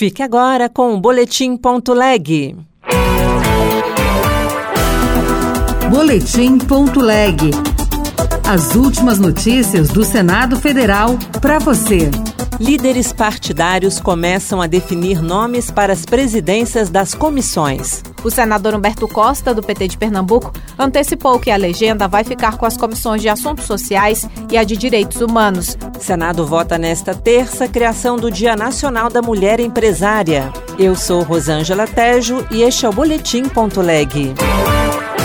Fique agora com o Boletim.leg. Boletim.leg. As últimas notícias do Senado Federal para você. Líderes partidários começam a definir nomes para as presidências das comissões. O senador Humberto Costa, do PT de Pernambuco, antecipou que a legenda vai ficar com as comissões de Assuntos Sociais e a de Direitos Humanos. O Senado vota nesta terça a criação do Dia Nacional da Mulher Empresária. Eu sou Rosângela Tejo e este é o Boletim.leg.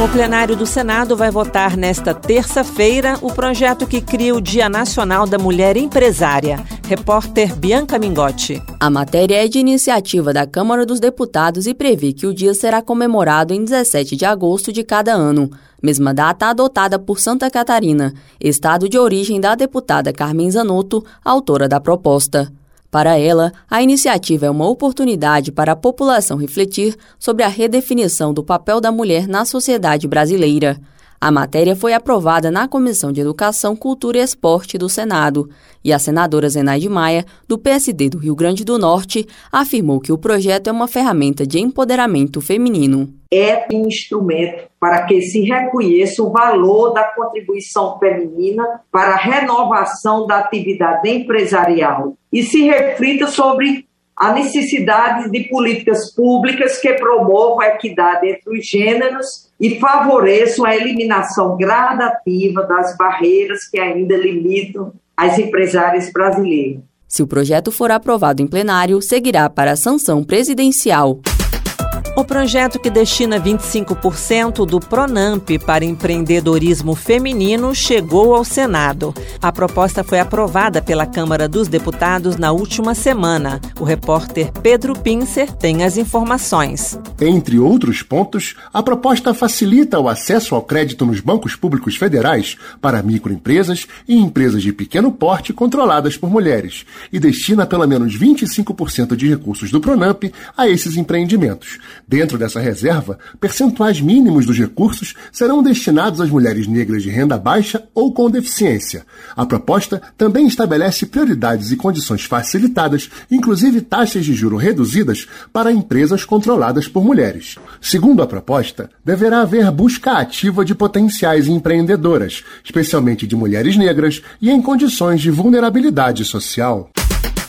O plenário do Senado vai votar nesta terça-feira o projeto que cria o Dia Nacional da Mulher Empresária. Repórter Bianca Mingotti. A matéria é de iniciativa da Câmara dos Deputados e prevê que o dia será comemorado em 17 de agosto de cada ano, mesma data adotada por Santa Catarina, estado de origem da deputada Carmen Zanotto, autora da proposta. Para ela, a iniciativa é uma oportunidade para a população refletir sobre a redefinição do papel da mulher na sociedade brasileira. A matéria foi aprovada na Comissão de Educação, Cultura e Esporte do Senado e a senadora Zenaide Maia, do PSD do Rio Grande do Norte, afirmou que o projeto é uma ferramenta de empoderamento feminino. É um instrumento para que se reconheça o valor da contribuição feminina para a renovação da atividade empresarial e se reflita sobre a necessidade de políticas públicas que promovam a equidade entre os gêneros e favoreçam a eliminação gradativa das barreiras que ainda limitam as empresárias brasileiras. Se o projeto for aprovado em plenário, seguirá para a sanção presidencial. O projeto que destina 25% do Pronamp para empreendedorismo feminino chegou ao Senado. A proposta foi aprovada pela Câmara dos Deputados na última semana. O repórter Pedro Pincer tem as informações. Entre outros pontos, a proposta facilita o acesso ao crédito nos bancos públicos federais para microempresas e empresas de pequeno porte controladas por mulheres e destina pelo menos 25% de recursos do Pronamp a esses empreendimentos Dentro dessa reserva, percentuais mínimos dos recursos serão destinados às mulheres negras de renda baixa ou com deficiência. A proposta também estabelece prioridades e condições facilitadas, inclusive taxas de juro reduzidas para empresas controladas por mulheres. Segundo a proposta, deverá haver busca ativa de potenciais empreendedoras, especialmente de mulheres negras e em condições de vulnerabilidade social.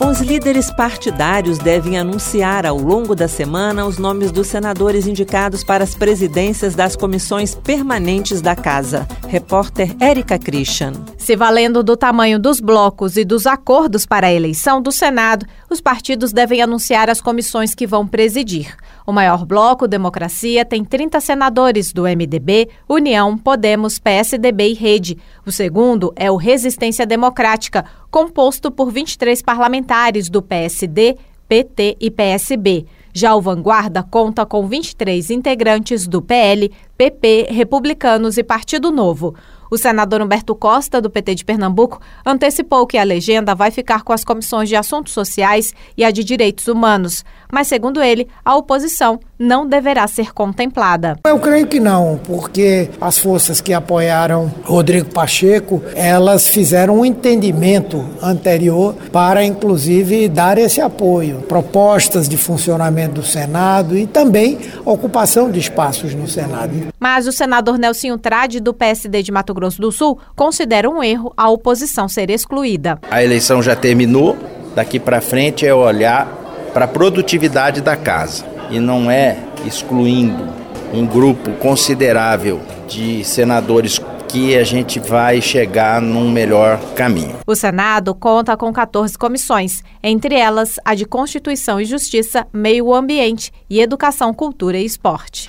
Os líderes partidários devem anunciar ao longo da semana os nomes dos senadores indicados para as presidências das comissões permanentes da Casa. Repórter Érica Christian. Se valendo do tamanho dos blocos e dos acordos para a eleição do Senado, os partidos devem anunciar as comissões que vão presidir. O maior bloco, Democracia, tem 30 senadores do MDB, União, Podemos, PSDB e Rede. O segundo é o Resistência Democrática, composto por 23 parlamentares do PSD, PT e PSB. Já o Vanguarda conta com 23 integrantes do PL, PP, Republicanos e Partido Novo. O senador Humberto Costa, do PT de Pernambuco, antecipou que a legenda vai ficar com as comissões de Assuntos Sociais e a de Direitos Humanos. Mas, segundo ele, a oposição não deverá ser contemplada. Eu creio que não, porque as forças que apoiaram Rodrigo Pacheco, elas fizeram um entendimento anterior para, inclusive, dar esse apoio. Propostas de funcionamento do Senado e também ocupação de espaços no Senado. Mas o senador Nelson Trade, do PSD de Mato Grosso do Sul, considera um erro a oposição ser excluída. A eleição já terminou, daqui para frente é olhar para a produtividade da casa e não é excluindo um grupo considerável de senadores que a gente vai chegar num melhor caminho. O Senado conta com 14 comissões, entre elas a de Constituição e Justiça, Meio Ambiente e Educação, Cultura e Esporte.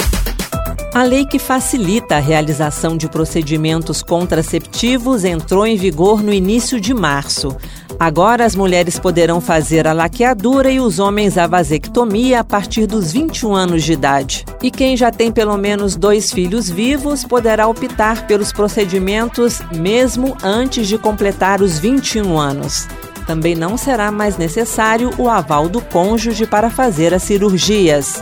A lei que facilita a realização de procedimentos contraceptivos entrou em vigor no início de março. Agora, as mulheres poderão fazer a laqueadura e os homens a vasectomia a partir dos 21 anos de idade. E quem já tem pelo menos dois filhos vivos poderá optar pelos procedimentos mesmo antes de completar os 21 anos. Também não será mais necessário o aval do cônjuge para fazer as cirurgias.